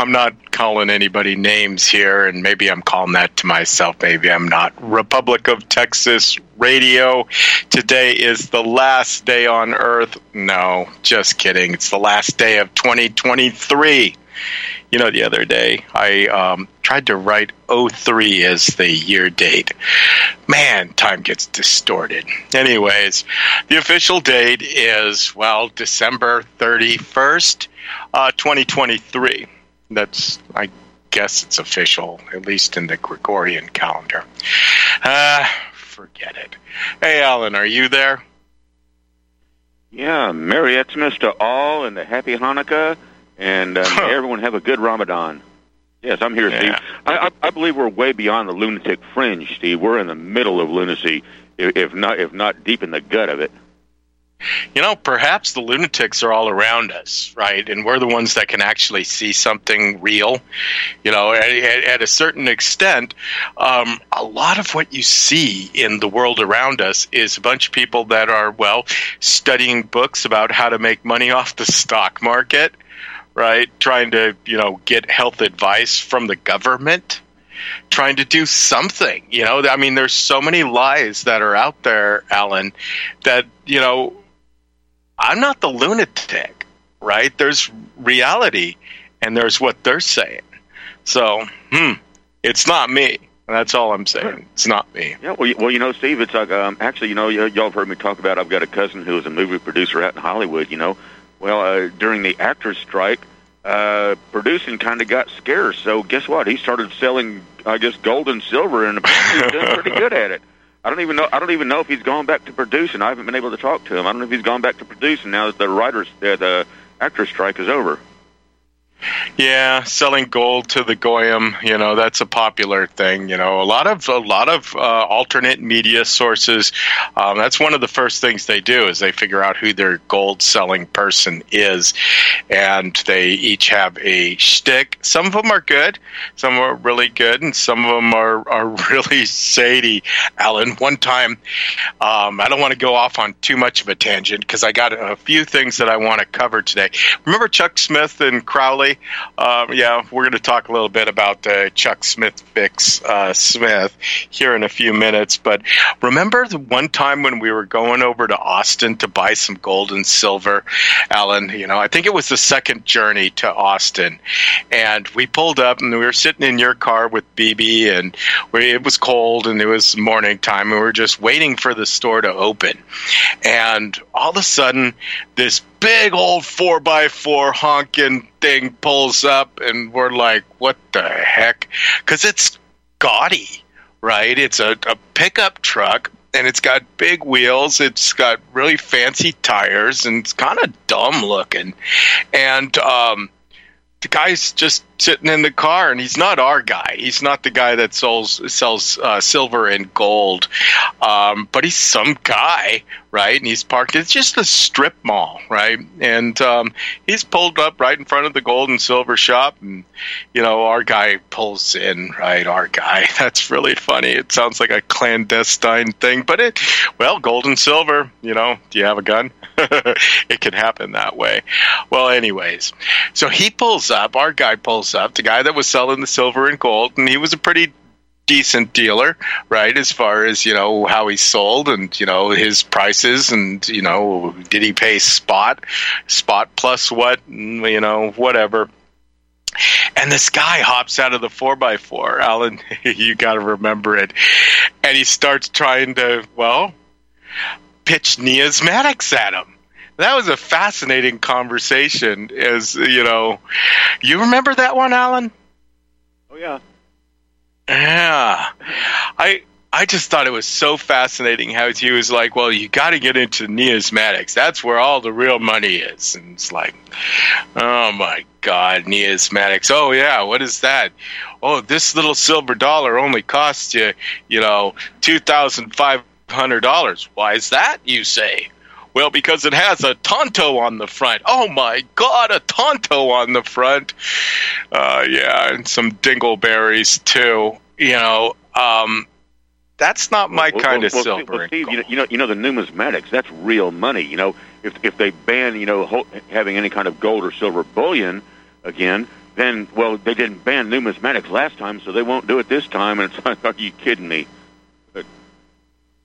I'm not calling anybody names here, and maybe I'm calling that to myself. Maybe I'm not. Republic of Texas Radio. Today is the last day on Earth. No, just kidding. It's the last day of 2023 you know, the other day I um, tried to write 03 as the year date. Man, time gets distorted. Anyways, the official date is, well, December 31st, uh, 2023. That's, I guess it's official, at least in the Gregorian calendar. Uh, forget it. Hey, Alan, are you there? Yeah, Merry Xmas to all and a Happy Hanukkah and um, everyone have a good Ramadan. Yes, I'm here, yeah. Steve. I, I, I believe we're way beyond the lunatic fringe, Steve. We're in the middle of lunacy, if not if not deep in the gut of it. You know, perhaps the lunatics are all around us, right? And we're the ones that can actually see something real. You know, at, at a certain extent, um, a lot of what you see in the world around us is a bunch of people that are, well, studying books about how to make money off the stock market right? Trying to, you know, get health advice from the government, trying to do something. You know, I mean, there's so many lies that are out there, Alan, that, you know, I'm not the lunatic, right? There's reality and there's what they're saying. So, hmm, it's not me. That's all I'm saying. It's not me. Yeah, well, you, well, you know, Steve, it's like um, actually, you know, y- y'all have heard me talk about. I've got a cousin who is a movie producer out in Hollywood. You know, well, uh, during the actors' strike, uh, producing kind of got scarce. So guess what? He started selling, I guess, gold and silver, and he's doing pretty good at it. I don't even know. I don't even know if he's gone back to producing. I haven't been able to talk to him. I don't know if he's gone back to producing now that the writers, uh, the actors' strike is over. Yeah, selling gold to the goyim, you know, that's a popular thing. You know, a lot of a lot of uh, alternate media sources. Um, that's one of the first things they do is they figure out who their gold selling person is, and they each have a shtick. Some of them are good, some are really good, and some of them are are really shady. Alan, one time, um, I don't want to go off on too much of a tangent because I got a few things that I want to cover today. Remember Chuck Smith and Crowley? Um, yeah, we're going to talk a little bit about uh, Chuck Smith fix uh, Smith here in a few minutes. But remember the one time when we were going over to Austin to buy some gold and silver, Alan? You know, I think it was the second journey to Austin, and we pulled up and we were sitting in your car with BB, and we, it was cold and it was morning time, and we were just waiting for the store to open, and all of a sudden this big old four by four honking thing pulls up, and we're like, "What the heck?" Because it's gaudy, right? It's a, a pickup truck, and it's got big wheels. It's got really fancy tires, and it's kind of dumb looking. And um, the guy's just sitting in the car, and he's not our guy. He's not the guy that sells sells uh, silver and gold, um, but he's some guy, right? And he's parked. It's just a strip mall, right? And um, he's pulled up right in front of the gold and silver shop, and you know our guy pulls in, right? Our guy. That's really funny. It sounds like a clandestine thing, but it, well, gold and silver. You know, do you have a gun? it can happen that way. Well, anyways, so he pulls up. Our guy pulls up, the guy that was selling the silver and gold, and he was a pretty decent dealer, right? As far as you know how he sold and you know his prices and you know did he pay spot, spot plus what, you know whatever. And this guy hops out of the 4x4. Alan, you got to remember it. And he starts trying to, well, pitch numismatics at him that was a fascinating conversation. As you know, you remember that one, Alan? Oh yeah. Yeah, I I just thought it was so fascinating how he was like, "Well, you got to get into numismatics. That's where all the real money is." And it's like, "Oh my God, numismatics! Oh yeah, what is that? Oh, this little silver dollar only costs you, you know, two thousand five hundred dollars. Why is that? You say." Well, because it has a Tonto on the front. Oh my God, a Tonto on the front. Uh, yeah, and some dingleberries too. You know, um, That's not my well, kind well, of well, silver. Well, Steve, you know, you know, the numismatics. That's real money. You know, if if they ban, you know, having any kind of gold or silver bullion again, then well, they didn't ban numismatics last time, so they won't do it this time. And it's like, are you kidding me?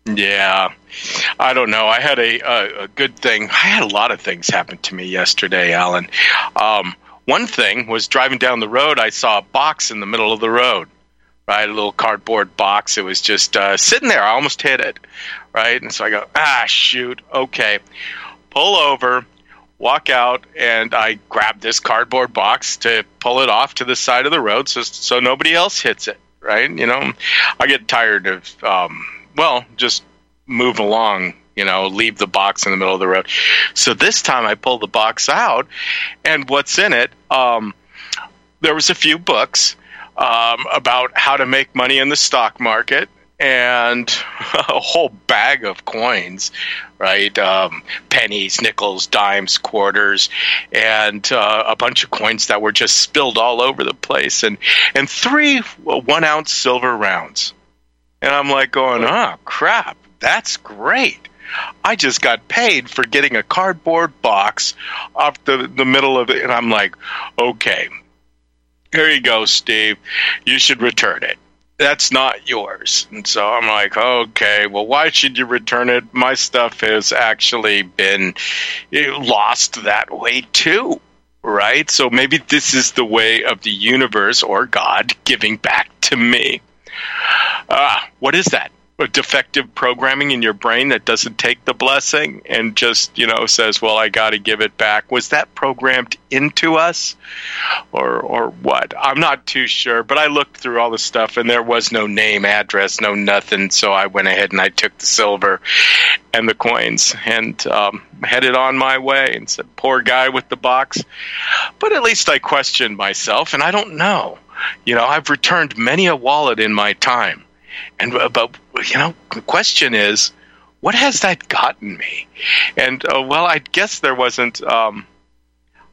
Yeah, I don't know. I had a, a, a good thing. I had a lot of things happen to me yesterday, Alan. Um, one thing was driving down the road. I saw a box in the middle of the road right? A little cardboard box. It was just uh, sitting there. I almost hit it, right? And so I go, ah, shoot, okay. Pull over, walk out, and I grab this cardboard box to pull it off to the side of the road so, so nobody else hits it, right? You know, I get tired of, um, well, just move along you know, leave the box in the middle of the road. So this time I pulled the box out, and what's in it? Um, there was a few books um, about how to make money in the stock market and a whole bag of coins, right? Um, pennies, nickels, dimes, quarters, and uh, a bunch of coins that were just spilled all over the place, and and three one ounce silver rounds. And I'm like going, oh crap, that's great. I just got paid for getting a cardboard box off the, the middle of it. And I'm like, okay, here you go, Steve. You should return it. That's not yours. And so I'm like, okay, well, why should you return it? My stuff has actually been eh, lost that way too, right? So maybe this is the way of the universe or God giving back to me. Ah, what is that? a defective programming in your brain that doesn't take the blessing and just you know says well i got to give it back. Was that programmed into us? Or or what? I'm not too sure but i looked through all the stuff and there was no name address no nothing so i went ahead and i took the silver and the coins and um, headed on my way and said poor guy with the box. But at least i questioned myself and i don't know you know i've returned many a wallet in my time and uh, but you know, the question is, what has that gotten me? And uh, well, I guess there wasn't. Um,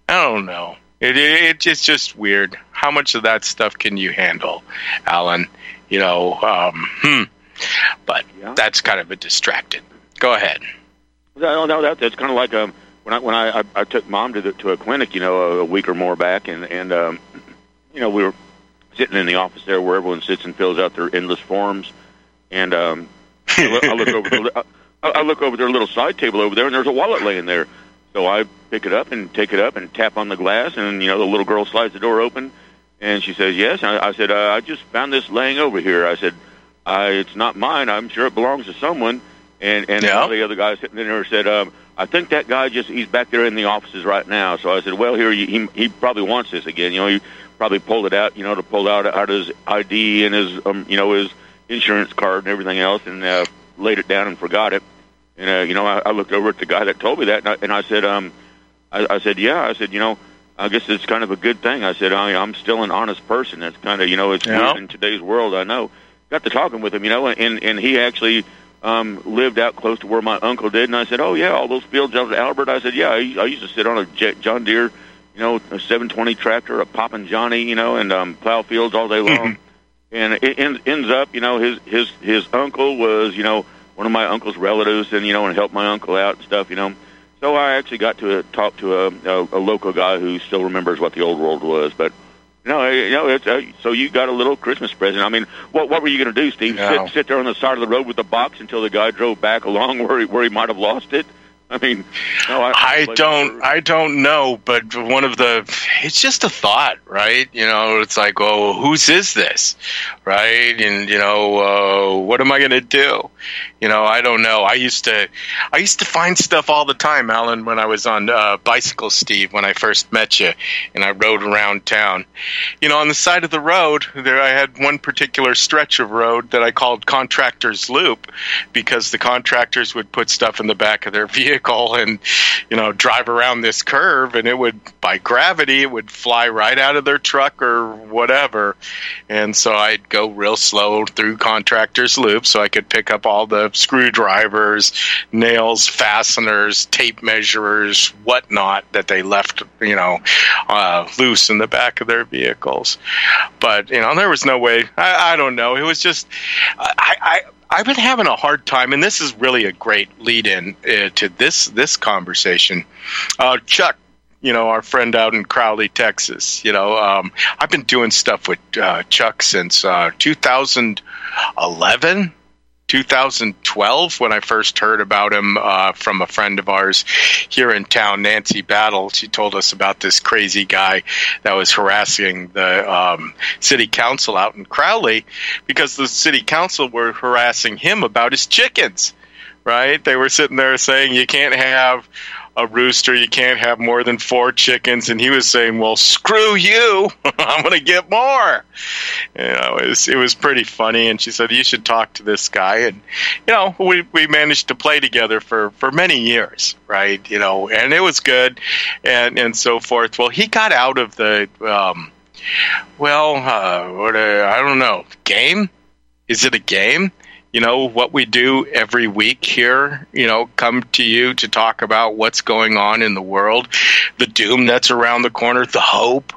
I don't know. It, it, it's just weird. How much of that stuff can you handle, Alan? You know, um, hmm. But yeah. that's kind of a distracted. Go ahead. No, no, that, that's kind of like um, when I when I, I, I took mom to the, to a clinic, you know, a, a week or more back, and and um, you know we were sitting in the office there where everyone sits and fills out their endless forms. And um, I, look, I look over the, I, I look over their little side table over there, and there's a wallet laying there. So I pick it up and take it up and tap on the glass, and you know the little girl slides the door open, and she says yes. And I, I said uh, I just found this laying over here. I said uh, it's not mine. I'm sure it belongs to someone. And and yeah. the other guy sitting in there said, um, I think that guy just he's back there in the offices right now. So I said, well, here he he probably wants this again. You know, he probably pulled it out, you know, to pull out out his ID and his, um, you know, his insurance card and everything else, and uh, laid it down and forgot it. And uh, you know, I, I looked over at the guy that told me that, and I, and I said, um, I, I said, yeah, I said, you know, I guess it's kind of a good thing. I said, I, I'm still an honest person. That's kind of, you know, it's yeah. in today's world. I know. Got to talking with him, you know, and and he actually um, lived out close to where my uncle did. And I said, oh yeah, all those fields out at Albert. I said, yeah, I, I used to sit on a John Deere you know, a 720 tractor, a poppin' Johnny, you know, and um, plow fields all day long. and it ends up, you know, his his his uncle was, you know, one of my uncle's relatives, and you know, and helped my uncle out and stuff, you know. So I actually got to uh, talk to a, a, a local guy who still remembers what the old world was, but. You know, you know, it's, uh, so you got a little Christmas present. I mean, what what were you going to do, Steve? No. Sit sit there on the side of the road with the box until the guy drove back along where he, where he might have lost it? I mean, no, I, I don't, I don't know, but one of the, it's just a thought, right? You know, it's like, oh, whose is this, right? And you know, uh, what am I going to do? You know, I don't know. I used to, I used to find stuff all the time, Alan, when I was on uh, bicycle, Steve, when I first met you, and I rode around town. You know, on the side of the road, there I had one particular stretch of road that I called Contractor's Loop, because the contractors would put stuff in the back of their vehicle vehicle and you know drive around this curve and it would by gravity it would fly right out of their truck or whatever. And so i'd go real slow through contractors loop so i could pick up all the screwdrivers nails fasteners tape measurers whatnot that they left you know uh, loose in the back of their vehicles. But you know there was no way i, I don't know. It was just I, I I've been having a hard time, and this is really a great lead in uh, to this this conversation. Uh, Chuck, you know, our friend out in Crowley, Texas. You know, um, I've been doing stuff with uh, Chuck since uh, 2011. 2012 when I first heard about him uh, from a friend of ours here in town, Nancy Battle. She told us about this crazy guy that was harassing the um, city council out in Crowley because the city council were harassing him about his chickens. Right? They were sitting there saying you can't have a rooster. You can't have more than four chickens. And he was saying, well, screw you. I'm going to get more. You know, it was, it was pretty funny. And she said, you should talk to this guy. And, you know, we, we managed to play together for, for many years, right? You know, and it was good and, and so forth. Well, he got out of the, um, well, uh, what, uh, I don't know, game? Is it a game? You know, what we do every week here, you know, come to you to talk about what's going on in the world, the doom that's around the corner, the hope.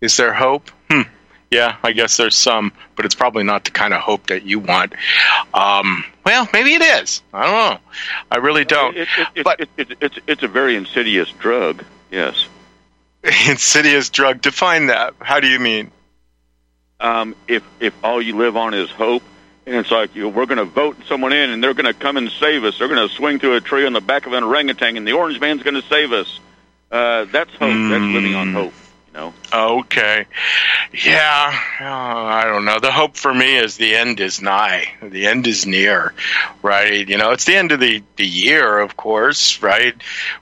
Is there hope? Hmm. Yeah, I guess there's some, but it's probably not the kind of hope that you want. Um, well, maybe it is. I don't know. I really don't. It, it, it, but it, it's it's a very insidious drug. Yes. insidious drug. Define that. How do you mean? Um, if if all you live on is hope, and it's like, you know, we're going to vote someone in, and they're going to come and save us. They're going to swing through a tree on the back of an orangutan, and the orange man's going to save us. Uh, that's hope. Mm. That's living on hope. You know. Okay. Yeah. Oh, I don't know. The hope for me is the end is nigh. The end is near. Right. You know, it's the end of the the year, of course. Right.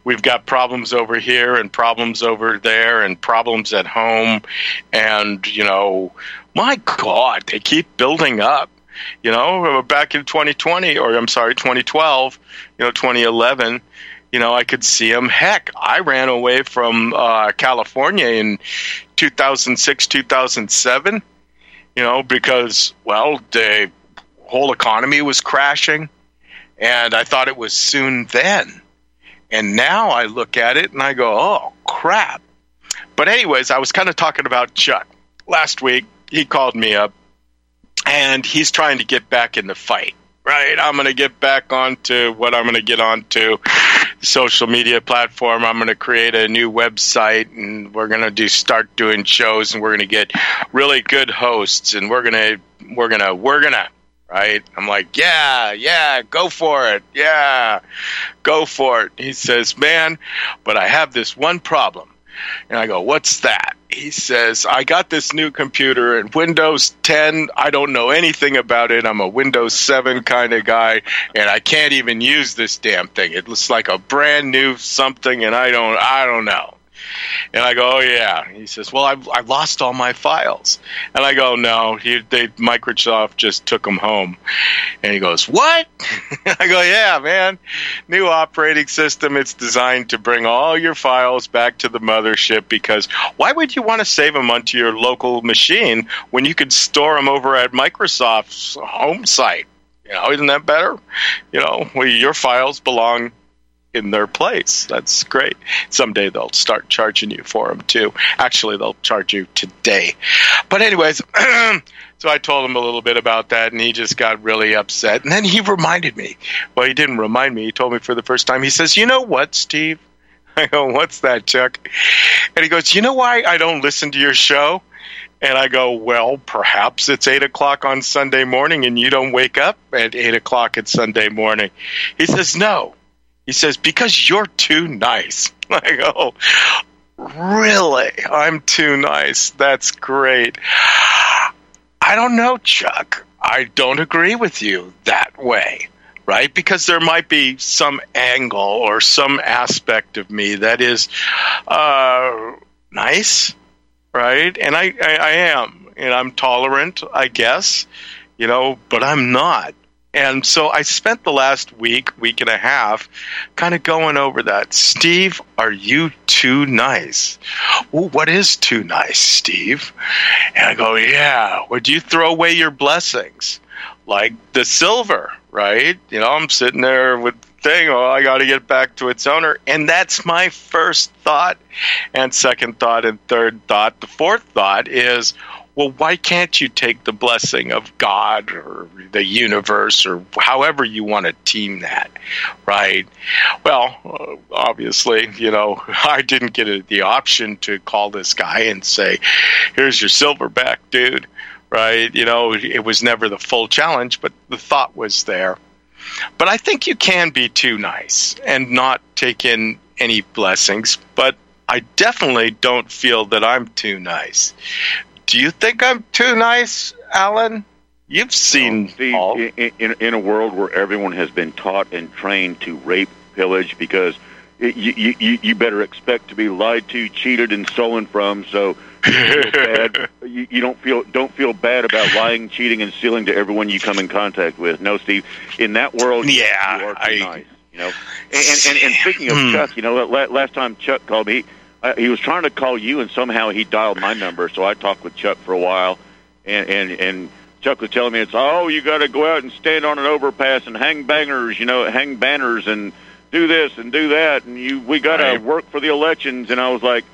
We've got problems over here and problems over there and problems at home, and you know, my God, they keep building up you know, back in 2020, or I'm sorry, 2012, you know, 2011, you know, I could see them. Heck, I ran away from uh, California in 2006, 2007, you know, because, well, the whole economy was crashing, and I thought it was soon then. And now I look at it and I go, oh, crap. But, anyways, I was kind of talking about Chuck. Last week, he called me up and he's trying to get back in the fight. Right, I'm going to get back onto what I'm going to get onto social media platform. I'm going to create a new website, and we're going to do start doing shows, and we're going to get really good hosts, and we're going to we're going to we're going to right? I'm like, yeah, yeah, go for it. Yeah, go for it. He says, man, but I have this one problem. And I go, what's that? He says, I got this new computer and Windows 10. I don't know anything about it. I'm a Windows 7 kind of guy, and I can't even use this damn thing. It looks like a brand new something, and I don't, I don't know. And I go, oh yeah. He says, well, I've, I've lost all my files. And I go, no, he, they, Microsoft just took them home. And he goes, what? I go, yeah, man. New operating system. It's designed to bring all your files back to the mothership because why would you want to save them onto your local machine when you could store them over at Microsoft's home site? You know, isn't that better? You know, well, your files belong in their place. That's great. Someday they'll start charging you for them too. Actually, they'll charge you today. But anyways, so I told him a little bit about that, and he just got really upset. And then he reminded me. Well, he didn't remind me. He told me for the first time. He says, "You know what, Steve?" I go, "What's that, Chuck?" And he goes, "You know why I don't listen to your show?" And I go, well, perhaps it's eight o'clock on Sunday morning and you don't wake up at eight o'clock at Sunday morning. He says, no, he says, because you're too nice. I go, really? I'm too nice. That's great. I don't know, Chuck. I don't agree with you that way, right? Because there might be some angle or some aspect of me that is uh, nice, right? And I, I, I am. And I'm tolerant, I guess, you know, but I'm not. And so I spent the last week, week and a half, kind of going over that. Steve, are you too nice? Well, what is too nice, Steve? And I go, yeah. Would you throw away your blessings? Like the silver, right? You know, I'm sitting there with thing. Oh, I got to get back to its owner. And that's my first thought, and second thought, and third thought. The fourth thought is, well, why can't you take the blessing of God or the universe or however you want to team that, right? Well, uh, obviously, you know, I didn't get the option to call this guy and say, here's your silverback, dude, right? You know, it was never the full challenge, but the thought was there. But I think you can be too nice and not take in any blessings, but I definitely don't feel that I'm too nice do you think I'm too nice, Alan? You've seen well, Steve, all. In, in, in, a world where everyone has been taught and trained to rape, pillage, because you, you, you better expect to be lied to, cheated, and stolen from. So you, bad. you, you don't feel don't feel bad about lying, cheating, and stealing to everyone you come in contact with. No, Steve. In that world, yeah, you are too I, nice. You know. And, and, and, speaking of hmm. Chuck, you know, last time Chuck called me, uh, he was trying to call you, and somehow he dialed my number. So I talked with Chuck for a while, and and and Chuck was telling me it's oh you got to go out and stand on an overpass and hang bangers, you know, hang banners and do this and do that, and you we got to work for the elections. And I was like,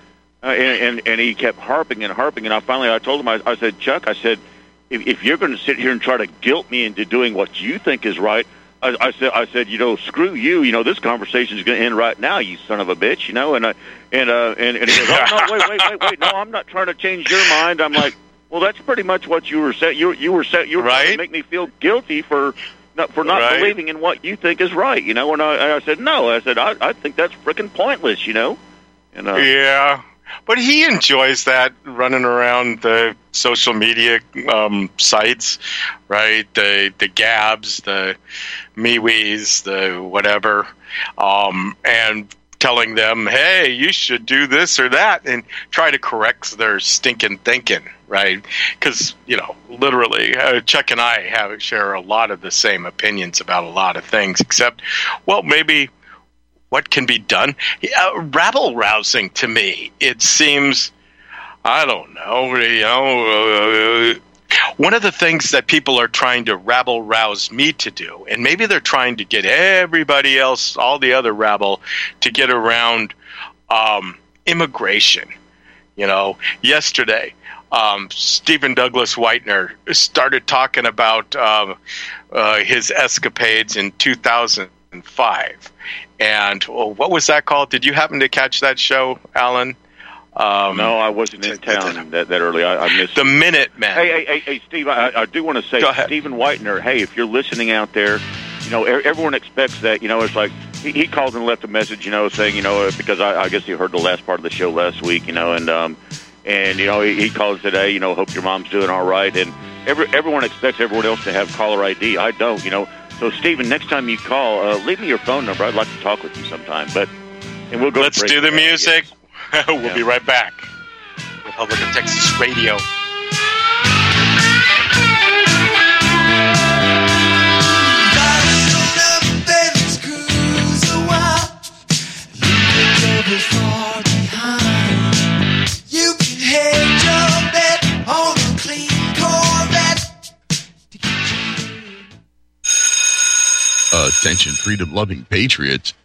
uh, and, and and he kept harping and harping, and I finally I told him I, I said Chuck I said if, if you're going to sit here and try to guilt me into doing what you think is right, I, I said, I said, you know, screw you. You know, this conversation is going to end right now, you son of a bitch. You know, and I, and uh, and, and he goes, oh no, wait, wait, wait, wait, no, I'm not trying to change your mind. I'm like, well, that's pretty much what you were saying. You you were saying you were right? trying to make me feel guilty for not, for not right. believing in what you think is right. You know, and I, and I said no. I said I, I think that's freaking pointless. You know, and uh, yeah. But he enjoys that running around the social media um, sites, right? The the Gabs, the MeWe's, the whatever, um, and telling them, "Hey, you should do this or that," and try to correct their stinking thinking, right? Because you know, literally, uh, Chuck and I have share a lot of the same opinions about a lot of things, except, well, maybe what can be done. Uh, rabble rousing to me, it seems. I don't know. You know, uh, one of the things that people are trying to rabble rouse me to do, and maybe they're trying to get everybody else, all the other rabble, to get around um, immigration. You know, yesterday, um, Stephen Douglas Whitener started talking about uh, uh, his escapades in 2005 and well, what was that called? Did you happen to catch that show, Alan? Um, no, I wasn't in town that, that early. I, I missed the Minute Man. Hey, hey, hey, hey Steve, I, I do want to say, Stephen Whitener. Hey, if you're listening out there, you know everyone expects that. You know, it's like he, he called and left a message. You know, saying you know because I, I guess he heard the last part of the show last week. You know, and um, and you know he, he calls today. You know, hope your mom's doing all right. And every everyone expects everyone else to have caller ID. I don't. You know, so, Stephen, next time you call, uh, leave me your phone number. I'd like to talk with you sometime. But and we'll go. Let's do the music. we'll yeah. be right back. Republic of Texas Radio. Uh, attention, freedom loving patriots.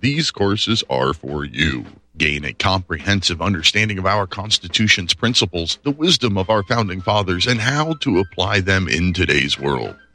These courses are for you gain a comprehensive understanding of our Constitution's principles, the wisdom of our founding fathers, and how to apply them in today's world.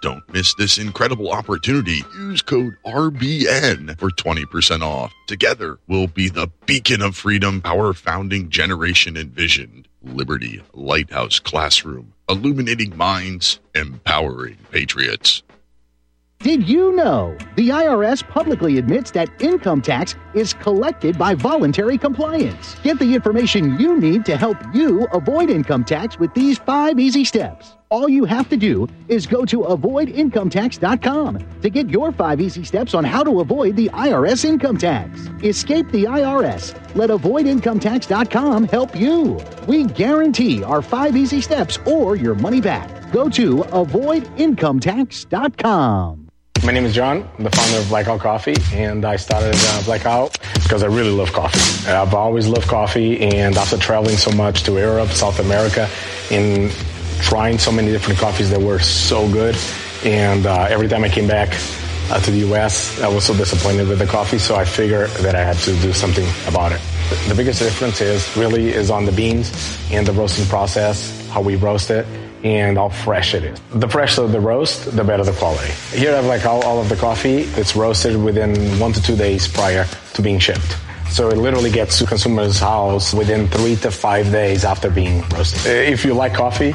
Don't miss this incredible opportunity. Use code RBN for 20% off. Together, we'll be the beacon of freedom our founding generation envisioned. Liberty Lighthouse Classroom illuminating minds, empowering patriots. Did you know the IRS publicly admits that income tax is collected by voluntary compliance? Get the information you need to help you avoid income tax with these five easy steps. All you have to do is go to avoidincometax.com to get your five easy steps on how to avoid the IRS income tax. Escape the IRS. Let avoidincometax.com help you. We guarantee our five easy steps or your money back. Go to avoidincometax.com. My name is John. I'm the founder of Blackout Coffee, and I started uh, Blackout because I really love coffee. I've always loved coffee, and after traveling so much to Europe, South America, and trying so many different coffees that were so good, and uh, every time I came back uh, to the U.S., I was so disappointed with the coffee, so I figured that I had to do something about it. The biggest difference is really is on the beans and the roasting process, how we roast it and how fresh it is. The fresher the roast, the better the quality. Here I have like all, all of the coffee. It's roasted within one to two days prior to being shipped. So it literally gets to consumer's house within three to five days after being roasted. If you like coffee,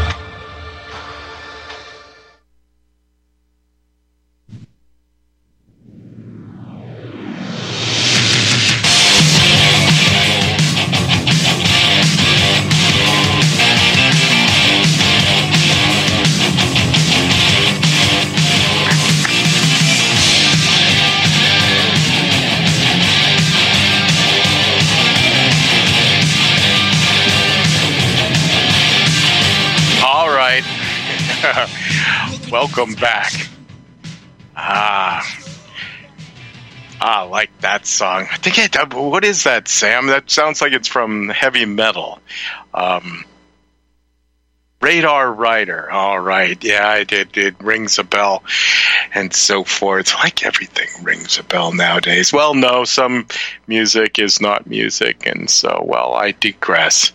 Uh, what is that, Sam? That sounds like it's from heavy metal. Um, Radar Rider. All right. Yeah, it, it, it rings a bell and so forth. Like everything rings a bell nowadays. Well, no, some music is not music. And so, well, I digress.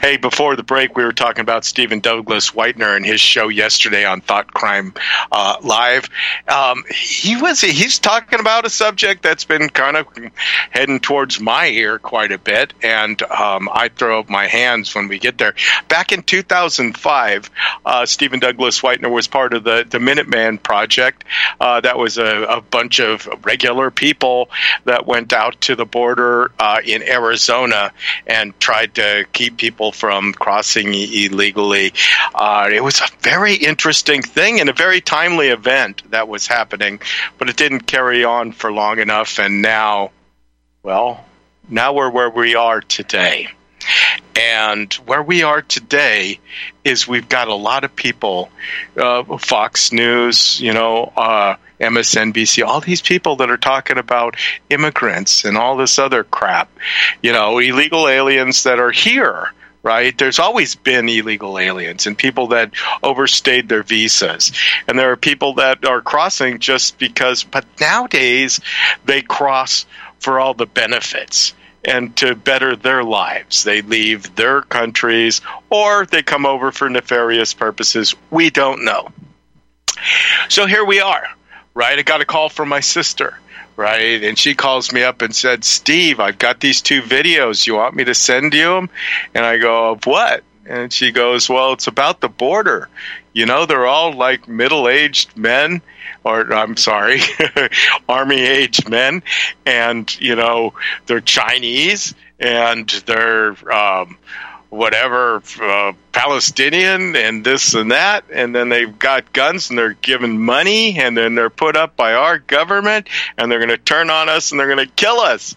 Hey, before the break, we were talking about Stephen Douglas Whitener and his show yesterday on Thought Crime uh, Live. Um, he was he's talking about a subject that's been kind of heading towards my ear quite a bit, and um, I throw up my hands when we get there. Back in 2005, uh, Stephen Douglas Whitener was part of the the Minuteman Project. Uh, that was a, a, bunch of regular people that went out to the border uh, in Arizona and tried to keep people from crossing illegally. Uh, it was a very interesting thing and a very timely event that was happening, but it didn't carry on for long enough. And now, well, now we're where we are today. And where we are today is we've got a lot of people, uh, Fox News, you know, uh, MSNBC, all these people that are talking about immigrants and all this other crap, you know, illegal aliens that are here. Right? There's always been illegal aliens and people that overstayed their visas. And there are people that are crossing just because, but nowadays they cross for all the benefits and to better their lives. They leave their countries or they come over for nefarious purposes. We don't know. So here we are, right? I got a call from my sister, right? And she calls me up and said, Steve, I've got these two videos. You want me to send you them? And I go, of what? And she goes, well, it's about the border. You know, they're all like middle aged men or I'm sorry, army age men, and you know they're Chinese and they're um, whatever uh, Palestinian and this and that, and then they've got guns and they're given money, and then they're put up by our government, and they're going to turn on us and they're going to kill us.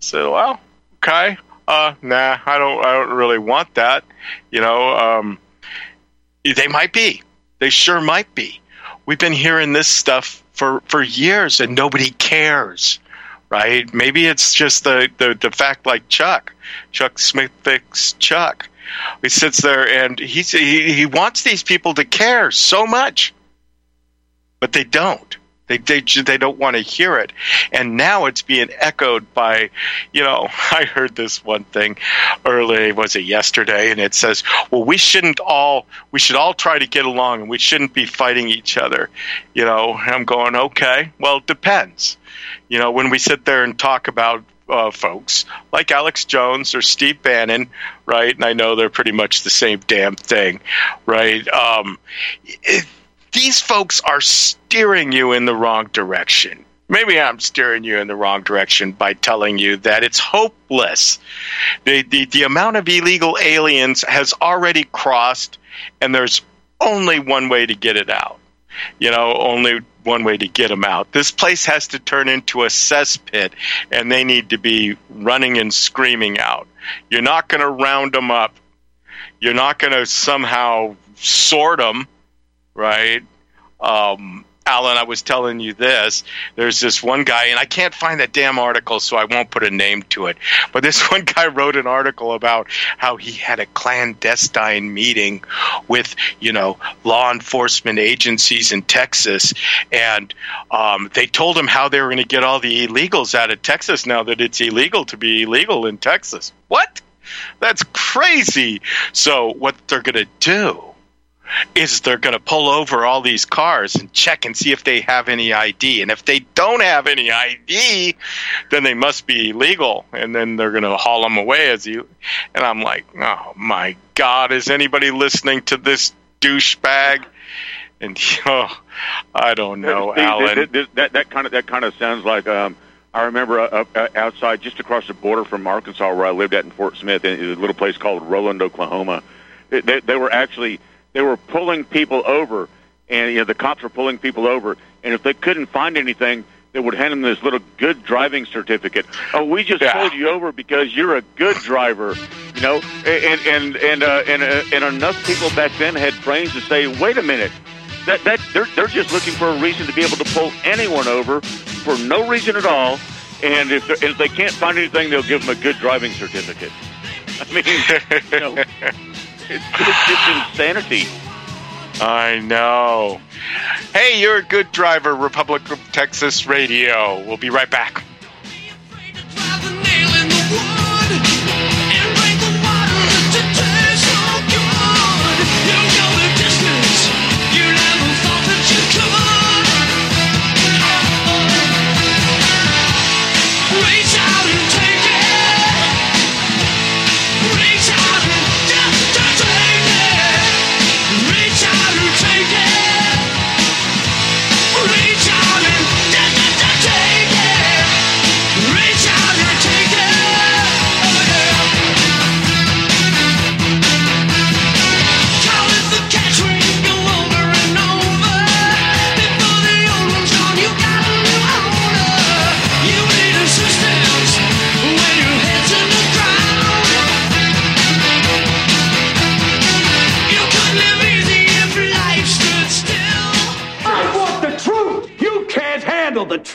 So well, okay, uh, nah, I don't, I don't really want that. You know, um, they might be, they sure might be we've been hearing this stuff for, for years and nobody cares, right? Maybe it's just the, the, the fact like Chuck, Chuck Smith fix Chuck. He sits there and he, he wants these people to care so much, but they don't. They, they, they don't want to hear it. And now it's being echoed by, you know, I heard this one thing early, was it yesterday? And it says, well, we shouldn't all, we should all try to get along and we shouldn't be fighting each other. You know, I'm going, okay, well, it depends. You know, when we sit there and talk about uh, folks like Alex Jones or Steve Bannon, right? And I know they're pretty much the same damn thing, right? Um, it, these folks are steering you in the wrong direction. Maybe I'm steering you in the wrong direction by telling you that it's hopeless. The, the, the amount of illegal aliens has already crossed, and there's only one way to get it out. You know, only one way to get them out. This place has to turn into a cesspit, and they need to be running and screaming out. You're not going to round them up. You're not going to somehow sort them right? Um, Alan, I was telling you this. There's this one guy, and I can't find that damn article, so I won't put a name to it. But this one guy wrote an article about how he had a clandestine meeting with, you know, law enforcement agencies in Texas, and um, they told him how they were going to get all the illegals out of Texas now that it's illegal to be illegal in Texas. What? That's crazy. So what they're going to do is they're going to pull over all these cars and check and see if they have any ID. And if they don't have any ID, then they must be illegal. And then they're going to haul them away as you. And I'm like, oh my God, is anybody listening to this douchebag? And oh, I don't know, Steve, Alan. That, that, that kind of that kind of sounds like. Um, I remember uh, uh, outside, just across the border from Arkansas, where I lived at in Fort Smith, in a little place called Roland, Oklahoma. They, they were actually they were pulling people over, and you know the cops were pulling people over, and if they couldn't find anything, they would hand them this little good driving certificate. Oh, we just Yeah. pulled you over because you're a good driver, you know. And and and uh, and uh, and enough people back then had brains to say, wait a minute, that that they're they're just looking for a reason to be able to pull anyone over for no reason at all. And if if they can't find anything, they'll give them a good driving certificate. I mean, you know, it's, it's just insanity. I know. Hey, you're a good driver, Republic of Texas Radio. We'll be right back.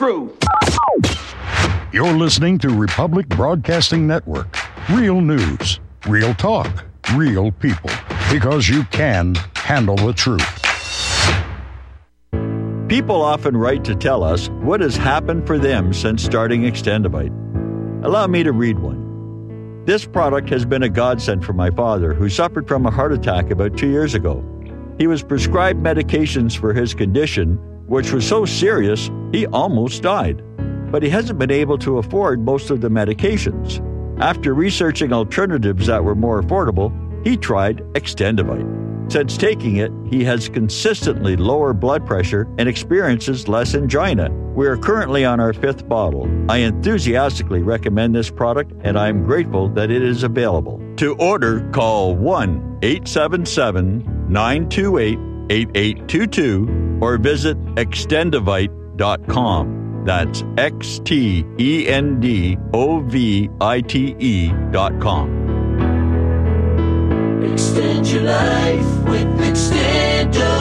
Handle truth. You're listening to Republic Broadcasting Network. Real news, real talk, real people. Because you can handle the truth. People often write to tell us what has happened for them since starting Extendivite. Allow me to read one. This product has been a godsend for my father, who suffered from a heart attack about two years ago. He was prescribed medications for his condition, which was so serious he almost died. But he hasn't been able to afford most of the medications. After researching alternatives that were more affordable, he tried Extendovite. Since taking it, he has consistently lower blood pressure and experiences less angina. We are currently on our fifth bottle. I enthusiastically recommend this product and I am grateful that it is available. To order, call 1 877 928 8822 or visit extendovite.com. That's X T E N D O V I T E dot com. Extend your life with Extendovite.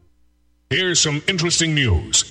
Here's some interesting news.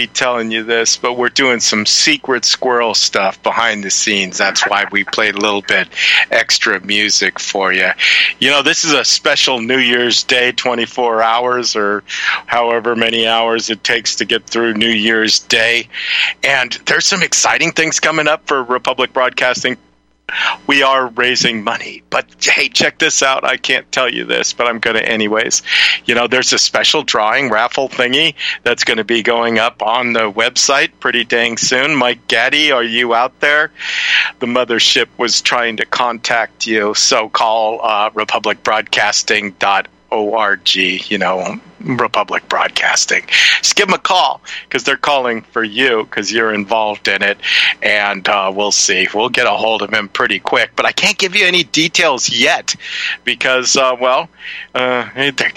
be telling you this, but we're doing some secret squirrel stuff behind the scenes. That's why we played a little bit extra music for you. You know, this is a special New Year's Day, 24 hours or however many hours it takes to get through New Year's Day. And there's some exciting things coming up for Republic Broadcasting we are raising money. But hey, check this out. I can't tell you this, but I'm going to anyways. You know, there's a special drawing raffle thingy that's going to be going up on the website pretty dang soon. Mike Gaddy, are you out there? The mothership was trying to contact you, so call uh, republicbroadcasting.org. You know, Republic Broadcasting. Just give them a call because they're calling for you because you're involved in it, and uh, we'll see. We'll get a hold of him pretty quick, but I can't give you any details yet because, uh, well, uh,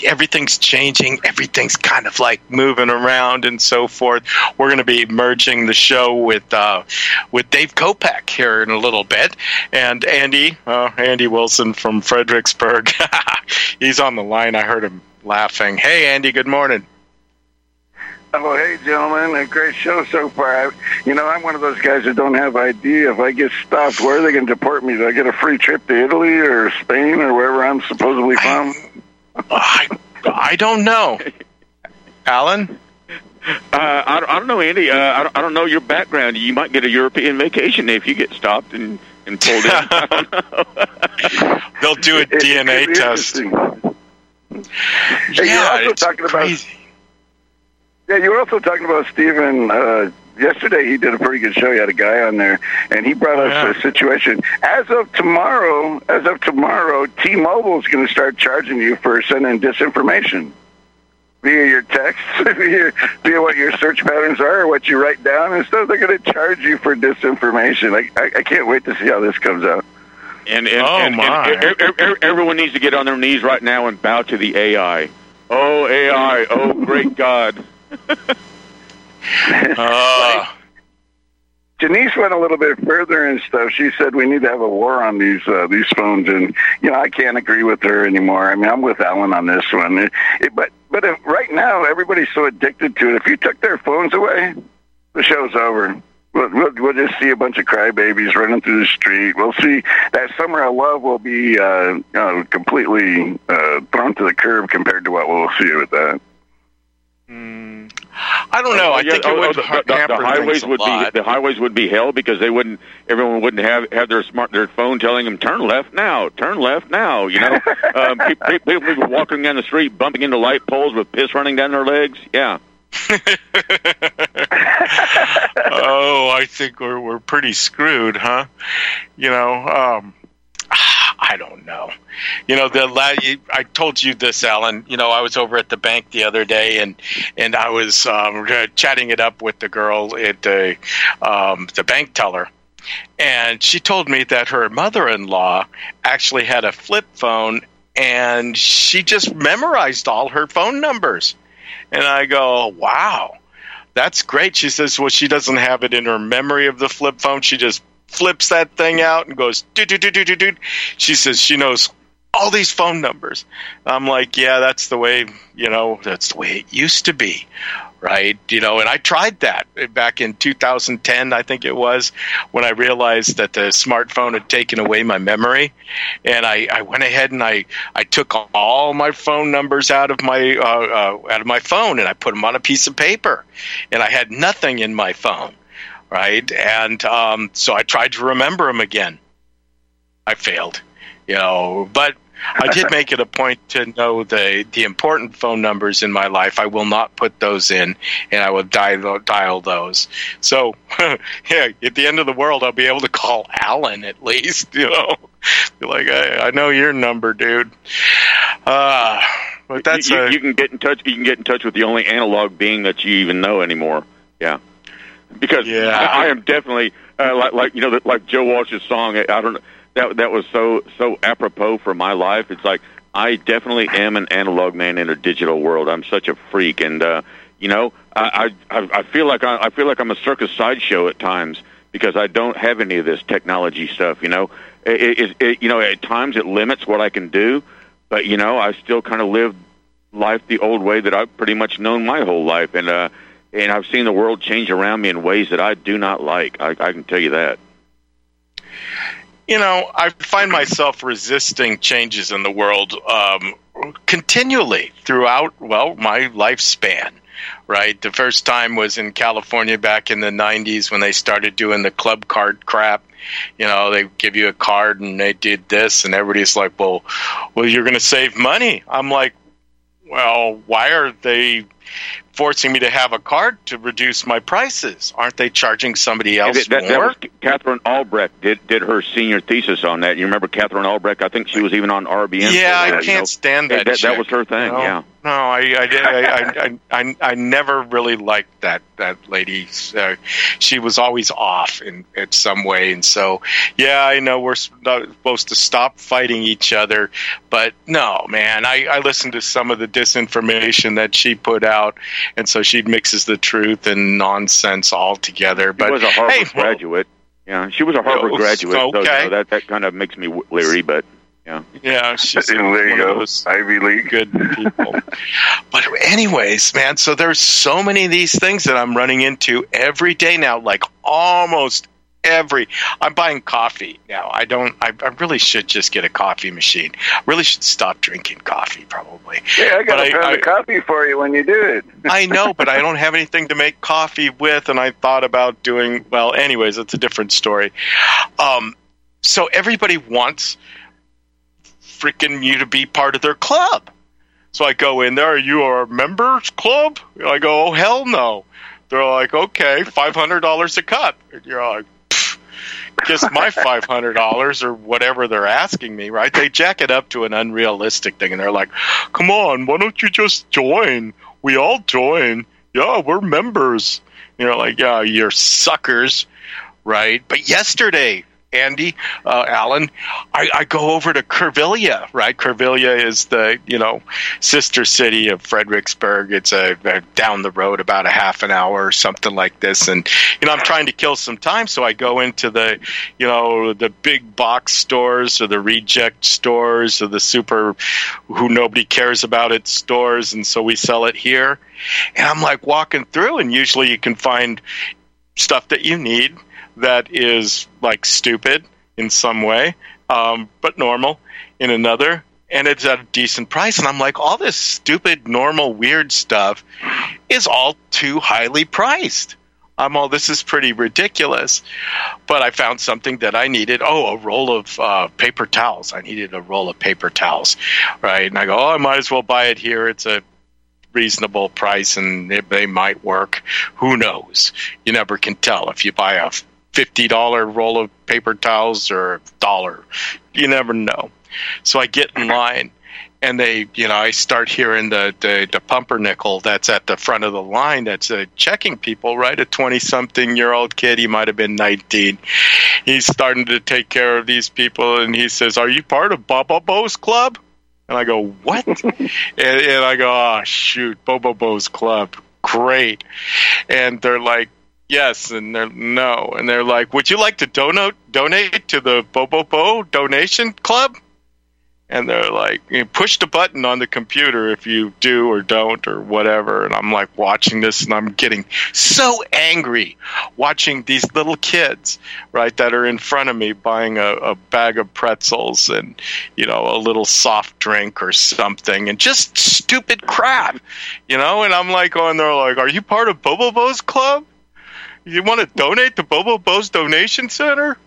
everything's changing. Everything's kind of like moving around and so forth. We're going to be merging the show with uh, with Dave Kopech here in a little bit, and Andy, uh, Andy Wilson from Fredericksburg. He's on the line. I heard him laughing. Hey, Andy. Good morning. Oh, hey, gentlemen. A great show so far. I, you know, I'm one of those guys that don't have ID. If I get stopped, where are they going to deport me? Do I get a free trip to Italy or Spain or wherever I'm supposedly from? I, I don't know. Alan? Uh, I, don't- I don't know, Andy. Uh, I, don't, I don't know your background. You might get a European vacation if you get stopped and, and pulled in. I don't know. They'll do a It- it DNA test. Yeah, you're talking crazy. about. Yeah, you were also talking about Stephen. Uh, yesterday, he did a pretty good show. He had a guy on there, and he brought us Yeah. a situation. As of tomorrow, as of tomorrow, T-Mobile is going to start charging you for sending disinformation via your text, via, via what your search patterns are, or what you write down and stuff. They're going to charge you for disinformation. I, I, I can't wait to see how this comes out. And, and, Oh, and, my. and e- e- e- everyone needs to get on their knees right now and bow to the AI. Oh, AI. Oh, great God. Uh, Janice went a little bit further and stuff. She said we need to have a war on these uh, these phones, and you know I can't agree with her anymore. I mean I'm with Alan on this one, It- it- but but if, right now everybody's so addicted to it. If you took their phones away, the show's over. We'll, we'll, we'll just see a bunch of crybabies running through the street. We'll see that summer of love will be uh, you know, completely uh, thrown to the curb compared to what we'll see with that. Mm, I don't know. I Yeah, think oh, it would oh, the, the, the highways things a would lot. be the highways would be hell because they wouldn't everyone wouldn't have have their smart their phone telling them turn left now turn left now you know um, pe- pe- people, people walking down the street bumping into light poles with piss running down their legs yeah oh, I think we're we're pretty screwed, huh? You know, um, I don't know. You know, the la- I told you this, Alan. You know, I was over at the bank the other day, and and I was um, chatting it up with the girl at the um, the bank teller, and she told me that her mother-in-law actually had a flip phone, and she just memorized all her phone numbers. And I go, wow, that's great. She says, well, she doesn't have it in her memory of the flip phone. She just flips that thing out and goes, do, do, do, do, do, do. She says she knows all these phone numbers. I'm like, yeah, that's the way, you know, that's the way it used to be. Right. You know, and I tried that back in 2010, I think it was, when I realized that the smartphone had taken away my memory. And I, I went ahead and I, I took all my phone numbers out of my, uh, uh, out of my phone and I put them on a piece of paper and I had nothing in my phone. Right. And, um, so I tried to remember them again. I failed, you know, but I did make it a point to know the the important phone numbers in my life. I will not put those in, and I will dial dial those. So, yeah, at the end of the world, I'll be able to call Alan at least. You know, be like, I, I know your number, dude. Uh, but that's you, a, you can get in touch you can get in touch with the only analog being that you even know anymore yeah because Yeah. I, I am definitely uh, like like you know like Joe Walsh's song I don't know that that was so so apropos for my life. It's like I definitely am an analog man in a digital world. I'm such a freak. And uh you know I I I feel like I, I feel like I'm a circus sideshow at times because I don't have any of this technology stuff you know? It, it, it you know at times it limits what I can do but you know I still kind of live life the old way that I've pretty much known my whole life. And uh and I've seen the world change around me in ways that I do not like. I, I can tell you that you know, I find myself resisting changes in the world um, continually throughout, well, my lifespan. Right. The first time was in California back in the 90s when they started doing the club card crap. You know, they give you a card and they did this, and everybody's like, well, well, you're going to save money. I'm like, well, why are they forcing me to have a card to reduce my prices. Aren't they charging somebody else that, that, that more? was Katherine Albrecht did did her senior thesis on that. You remember Katherine Albrecht? I think she was even on RBN. Yeah, for that, I can't know. stand that. That, that was her thing. No, Yeah. No, I, I, did- I, I, I, I, never really liked that that lady. Uh, she was always off in, in some way, and so yeah, I know we're not supposed to stop fighting each other, but no, man, I, I listened to some of the disinformation that she put out, and so she mixes the truth and nonsense all together. But She was a Harvard hey, well, graduate. Yeah, she was a Harvard graduate. So you okay. know, that that kind of makes me leery, but yeah. Yeah, she's there you go. Ivy League. good people. but anyways, man, so there's so many of these things that I'm running into every day now, like almost every I'm buying coffee now. I don't I, I really should just get a coffee machine. I really should stop drinking coffee probably. Yeah, I got But a I- pound I- of coffee for you when you do it. I know, but I don't have anything to make coffee with, and I thought about doing well. Anyways, it's a different story. Um, so everybody wants freaking you to be part of their club. So I go in there. You are a members club? I go, oh hell no. They're like, okay, five hundred dollars a cup. And you're like, "Pfft, kiss my five hundred dollars or whatever they're asking me, right? They jack it up to an unrealistic thing, and they're like, come on, why don't you just join? We all join. Yeah, we're members. You're like, yeah, you're suckers, right? But yesterday, Andy, uh, Alan, I, I go over to Kervilia, right? Kervilia is the you know sister city of Fredericksburg. It's a, a down the road about a half an hour or something like this, and you know I'm trying to kill some time, so I go into the you know the big box stores or the reject stores or the super who nobody cares about it stores, and so we sell it here. And I'm like walking through, and usually you can find stuff that you need that is like stupid in some way, um, but normal in another. And it's at a decent price. And I'm like, all this stupid, normal, weird stuff is all too highly priced. I'm all, this is pretty ridiculous. But I found something that I needed. Oh, a roll of uh, paper towels. I needed a roll of paper towels, right? And I go, oh, I might as well buy it here. It's a reasonable price and they might work. Who knows? You never can tell if you buy a fifty dollar roll of paper towels or a dollar. You never know. So I get in line and they you know, I start hearing the, the, the pumpernickel that's at the front of the line that's uh, checking people, right? A twenty something year old kid, he might have been nineteen. He's starting to take care of these people and he says, Are you part of Baba Bo's club? And I go, what? and, and I go, oh, shoot, Bobo Bo's Club. Great. And they're like, yes. And they're no. And they're like, would you like to donate, donate to the Bobo Bo donation club? And they're like, you push the button on the computer if you do or don't or whatever. And I'm like watching this and I'm getting so angry watching these little kids, right, that are in front of me buying a, a bag of pretzels and, you know, a little soft drink or something and just stupid crap, you know? And I'm like, going, they're like, are you part of Bobo Bo's club? You want to donate to Bobo Bo's donation center?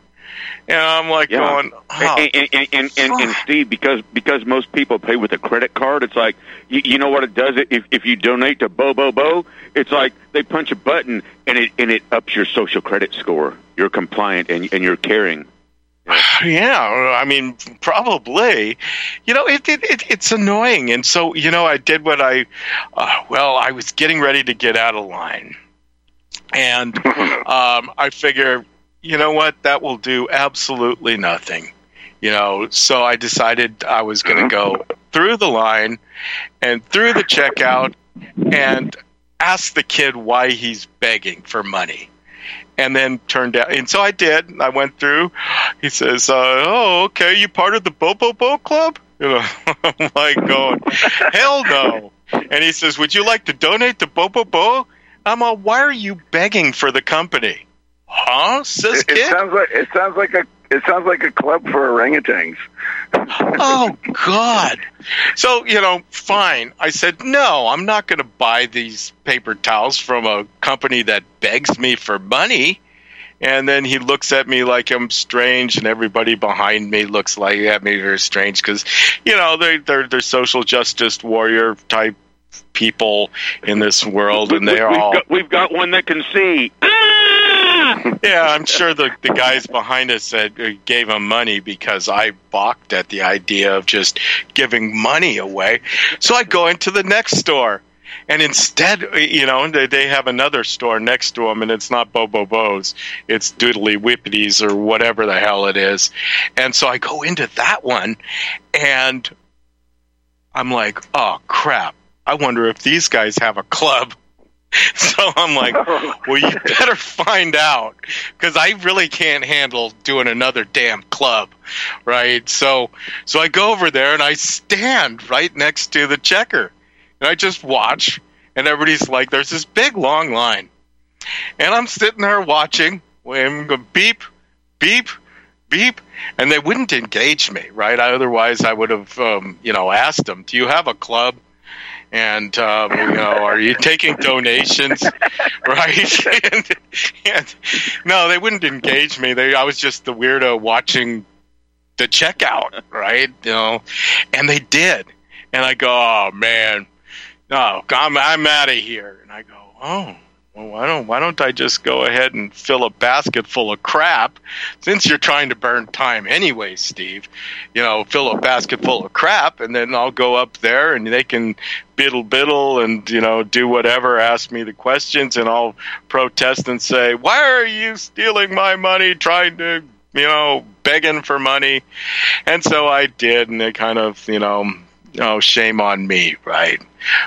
And I'm like Yeah. going, oh, and, and, and, and, Steve, because because most people pay with a credit card, it's like you, you know what it does. If if you donate to Bo Bo Bo, it's like they punch a button and it and it ups your social credit score. You're compliant and and you're caring. Yeah, I mean, probably. You know, it, it, it it's annoying, and so you know, I did what I. Uh, well, I was getting ready to get out of line, and um, I figure, you know what, that will do absolutely nothing. You know, so I decided I was going to go through the line and through the checkout and ask the kid why he's begging for money and then turned out. And so I did. I went through. He says, uh, "Oh, okay, you part of the Bobo Bo Club?" You know, I'm like going, "Hell no!" And he says, "Would you like to donate to Bobo Bo?" I'm all, "Why are you begging for the company?" Huh? Says It, it sounds like it sounds like a it sounds like a club for orangutans. oh God! So you know, fine. I said no. I'm not going to buy these paper towels from a company that begs me for money. And then he looks at me like I'm strange, and everybody behind me looks like at me very strange because, you know, they're, they're they're social justice warrior type people in this world, and they're we've all got, we've got one that can see. yeah, I'm sure the, the guys behind us said uh, gave him money because I balked at the idea of just giving money away. So I go into the next store. And instead, uh, you know, they, they have another store next to them, and it's not Bobo Bo's. It's Doodly Whippities or whatever the hell it is. And so I go into that one, and I'm like, oh, crap. I wonder if these guys have a club. So I'm like, well, you better find out because I really can't handle doing another damn club, right? So, so I go over there and I stand right next to the checker, and I just watch, and everybody's like, there's this big long line, and I'm sitting there watching, and go beep, beep, beep, and they wouldn't engage me, right? I, Otherwise, I would have, um, you know, asked them, do you have a club? And um, you know, are you taking donations, right? and, and no, they wouldn't engage me. They, I was just the weirdo watching the checkout, right? You know, and they did, and I go, oh man, no, I'm I'm out of here, and I go, oh. Well, why don't why don't I just go ahead and fill a basket full of crap? Since you're trying to burn time anyway, Steve, you know, fill a basket full of crap, and then I'll go up there and they can biddle biddle and you know do whatever, ask me the questions, and I'll protest and say, why are you stealing my money? Trying to you know begging for money, and so I did, and it kind of you know oh shame on me right?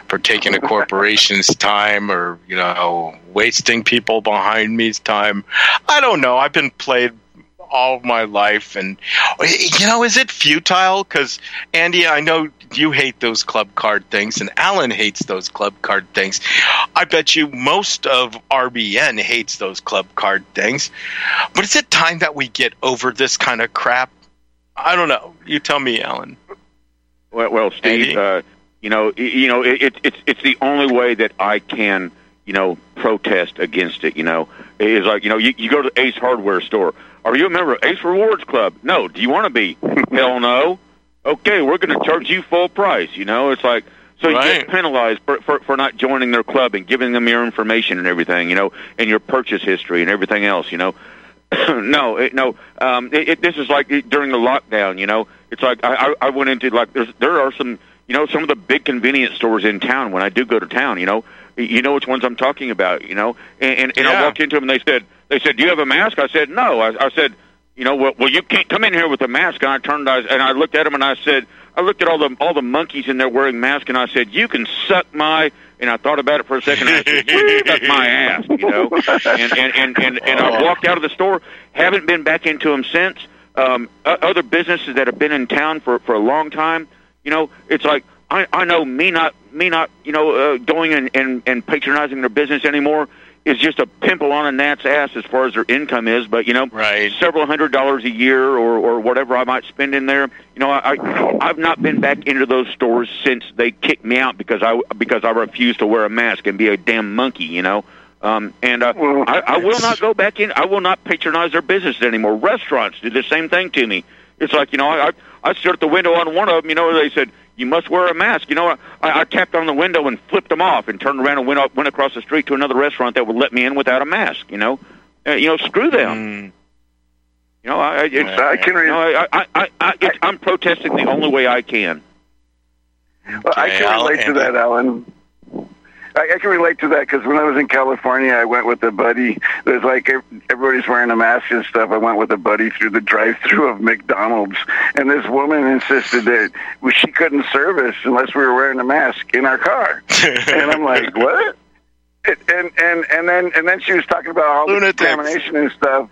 For taking a corporation's time or you know wasting people behind me's time. I don't know. I've been played all of my life and you know is it futile? Because andy i know you hate those club card things and alan hates those club card things. I bet you most of rbn hates those club card things. But is it time that we get over this kind of crap? I don't know. You tell me alan Well, well Steve, uh, you know, you know, it, it, it's it's the only way that I can, you know, protest against it. You know, is like you know, you, you go to the Ace Hardware store. Are you a member of Ace Rewards Club? No. Do you want to be? Hell no. Okay, we're going to charge you full price. You know, it's like so you get penalized for, for for not joining their club and giving them your information and everything. You know, and your purchase history and everything else. You know. no, it, no. Um, it, it, this is like during the lockdown. You know, it's like I, I, I went into like there's there are some you know some of the big convenience stores in town. When I do go to town, you know, you know which ones I'm talking about. You know, and and, and I walked into them and they said they said, "Do you have a mask?" I said, "No." I, I said, "You know, well, well, you can't come in here with a mask." And I turned I, and I looked at them and I said, I looked at all the all the monkeys in there wearing masks and I said, "You can suck my." And I thought about it for a second. And I said, "You suck my ass," you know. And and and and, and I oh. walked out of the store. Haven't been back into them since. Um, other businesses that have been in town for for a long time. You know, it's like I I know me not me not you know uh, going and, and and patronizing their business anymore is just a pimple on a gnat's ass as far as their income is. But you know, right. several hundred dollars a year or or whatever I might spend in there. You know, I, I I've not been back into those stores since they kicked me out because I because I refused to wear a mask and be a damn monkey. You know. Um, and uh, I, I will not go back in. I will not patronize their business anymore. Restaurants do the same thing to me. It's like you know, I I, I stood at the window on one of them. You know, they said you must wear a mask. You know, I, I tapped on the window and flipped them off, and turned around and went up, went across the street to another restaurant that would let me in without a mask. You know, uh, you know, screw them. You know, I, I, it's, I can you know, I, I, I, I, it's, I'm protesting the only way I can. Well, I Okay, can I'll relate to handle that, Alan. I, I can relate to that because when I was in California, I went with a buddy. There's like everybody's wearing a mask and stuff. I went with a buddy through the drive-through of McDonald's, and this woman insisted that she couldn't serve us unless we were wearing a mask in our car. and I'm like, what? And and and then and then she was talking about all the Lunatics. contamination and stuff.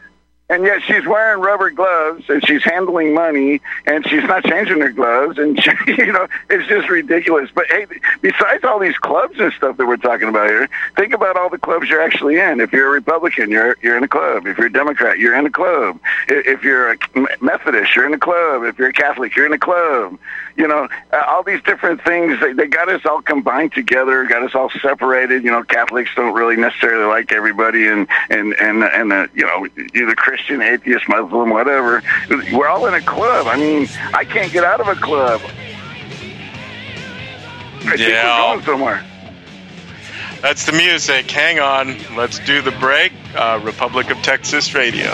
And yet she's wearing rubber gloves and she's handling money and she's not changing her gloves and she, you know it's just ridiculous. But hey, besides all these clubs and stuff that we're talking about here, think about all the clubs you're actually in. If you're a Republican, you're you're in a club. If you're a Democrat, you're in a club. If you're a Methodist, you're in a club. If you're a Catholic, you're in a club. You know, uh, all these different things they, they got us all combined together, got us all separated. You know, Catholics don't really necessarily like everybody, and and and and uh, you know, either Christian, atheist, Muslim, whatever. We're all in a club. I mean, I can't get out of a club. think Yeah. we're going somewhere. That's the music. Hang on. Let's do the break. Uh, Republic of Texas Radio.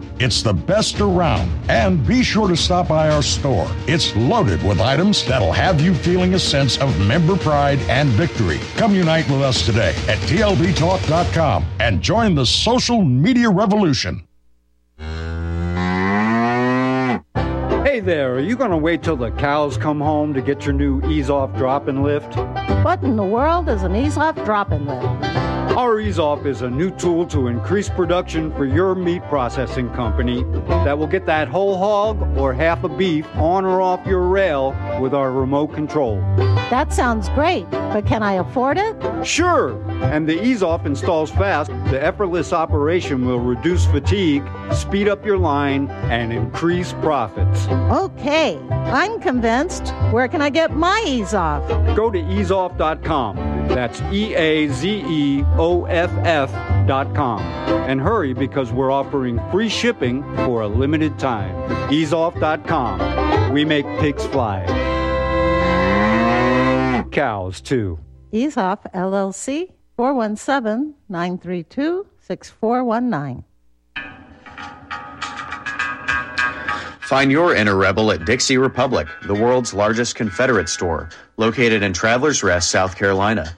It's the best around. And be sure to stop by our store. It's loaded with items that'll have you feeling a sense of member pride and victory. Come unite with us today at tlbtalk.com and join the social media revolution. Hey there, are you going to wait till the cows come home to get your new ease off drop and lift? What in the world is an ease off drop and lift? Off is a new tool to increase production for your meat processing company that will get that whole hog or half a beef on or off your rail with our remote control. That sounds great, but can I afford it? Sure! And the ease off installs fast. The effortless operation will reduce fatigue, speed up your line, and increase profits. Okay, I'm convinced. Where can I get my ease off? Go to eazeoff.com. That's E A Z E O F F.com. And hurry because we're offering free shipping for a limited time. Eazeoff.com. We make pigs fly. Cows, too. EazeOff LLC 417 932 6419. Find your inner rebel at Dixie Republic, the world's largest Confederate store, located in Travelers Rest, South Carolina.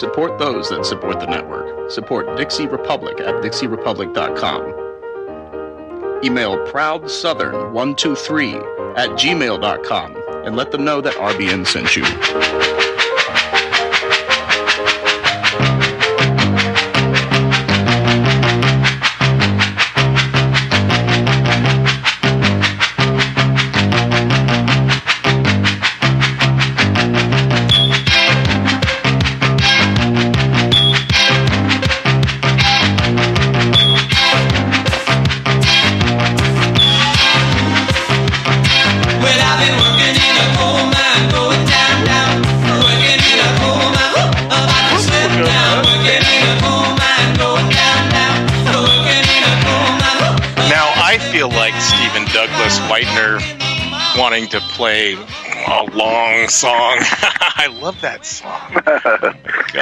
Support those that support the network. Support Dixie Republic at DixieRepublic.com. Email ProudSouthern123 at gmail.com and let them know that RBN sent you. Wanting to play a long song. I love that song. God,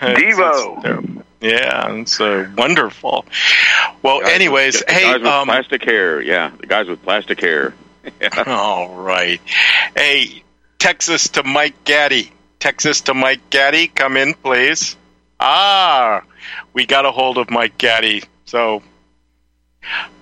Devo. yeah, it's uh, wonderful. Well, anyways, with, hey, guys with um, plastic hair. Yeah, the guys with plastic hair. All right. Hey, Texas to Mike Gaddy. Texas to Mike Gaddy, come in, please. Ah, we got a hold of Mike Gaddy. So,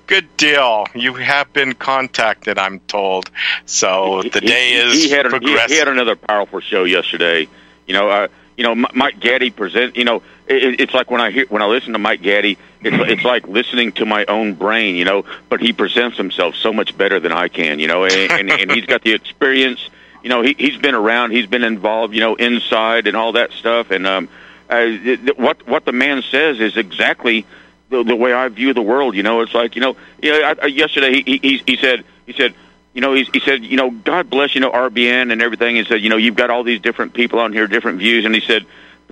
good deal. You have been contacted, I'm told. So the He- day is he had, progressing. he had another powerful show yesterday. You know, uh, you know, Mike Gaddy present. You know, it, it's like when I hear when I listen to Mike Gaddy, it's it's like listening to my own brain. You know, but he presents himself so much better than I can. You know, and, and, and he's got the experience. You know, he he's been around, he's been involved. You know, inside and all that stuff. And um, uh, what what the man says is exactly the, the way I view the world. You know, it's like you know, yeah. I, I, yesterday he, he he said he said you know, he, he said, you know, God bless, you know, RBN and everything. He said, you know, you've got all these different people on here, different views. And he said,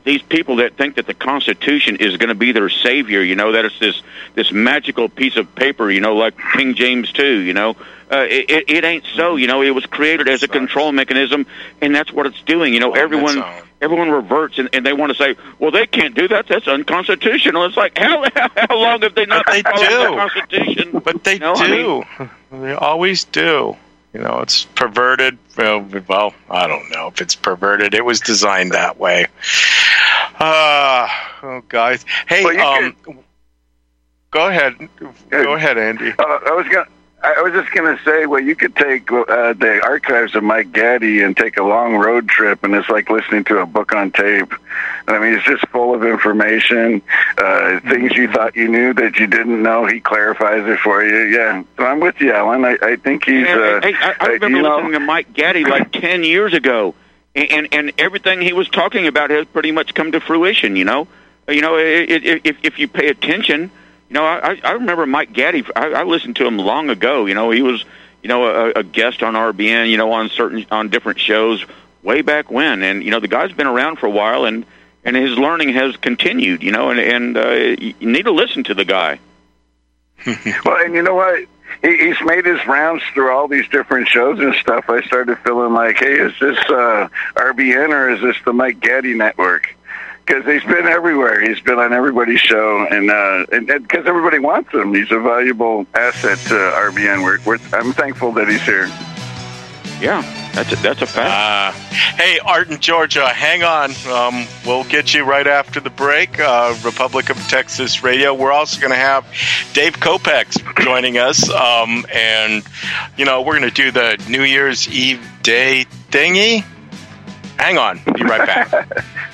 these people that think that the Constitution is going to be their savior, you know, that it's this this magical piece of paper, you know, like King James two, you know, uh, it, it, it ain't so. You know, it was created as a control mechanism, and that's what it's doing. You know, everyone everyone reverts, and, and they want to say, well, they can't do that. That's unconstitutional. It's like how how long have they not But they do. the Constitution? But they No, I do. they always do. You know, it's perverted. Well, well, I don't know if it's perverted. It was designed that way. Ah, oh, guys. Hey, Well, you um, go ahead. Go ahead, Andy. Uh, I was gonna. I was just going to say, well, you could take uh, the archives of Mike Gaddy and take a long road trip, and it's like listening to a book on tape. I mean, it's just full of information, uh, things you thought you knew that you didn't know. He clarifies it for you. Yeah, so I'm with you, Alan. I, I think he's. Uh, Hey, I, I uh, remember know, listening to Mike Gaddy like ten years ago, and, and and everything he was talking about has pretty much come to fruition. You know, you know, i- i- if if you pay attention, know, I I remember Mike Gaddy. I, I listened to him long ago. You know, he was you know a, a guest on RBN. You know, on certain on different shows way back when, and you know the guy's been around for a while, and and his learning has continued. You know, and and uh, you need to listen to the guy. well, and you know what? He, he's made his rounds through all these different shows and stuff. I started feeling like, hey, is this uh, RBN or is this the Mike Gaddy Network? Because he's been everywhere. He's been on everybody's show, and uh, and because everybody wants him, he's a valuable asset to RBN. We're, we're, I'm thankful that he's here. Yeah, that's a, that's a fact. Uh, hey, Art in Georgia, hang on. Um, we'll get you right after the break. Uh, Republic of Texas Radio. We're also going to have Dave Kopex joining us, um, and you know we're going to do the New Year's Eve day thingy. Hang on, be right back.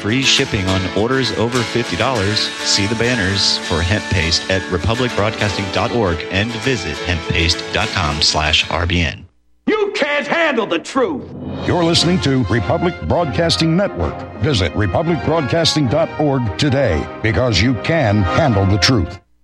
Free shipping on orders over $50. See the banners for hemp paste at republicbroadcasting.org and visit hemppaste.com slash RBN. You can't handle the truth. You're listening to Republic Broadcasting Network. Visit republicbroadcasting.org today because you can handle the truth.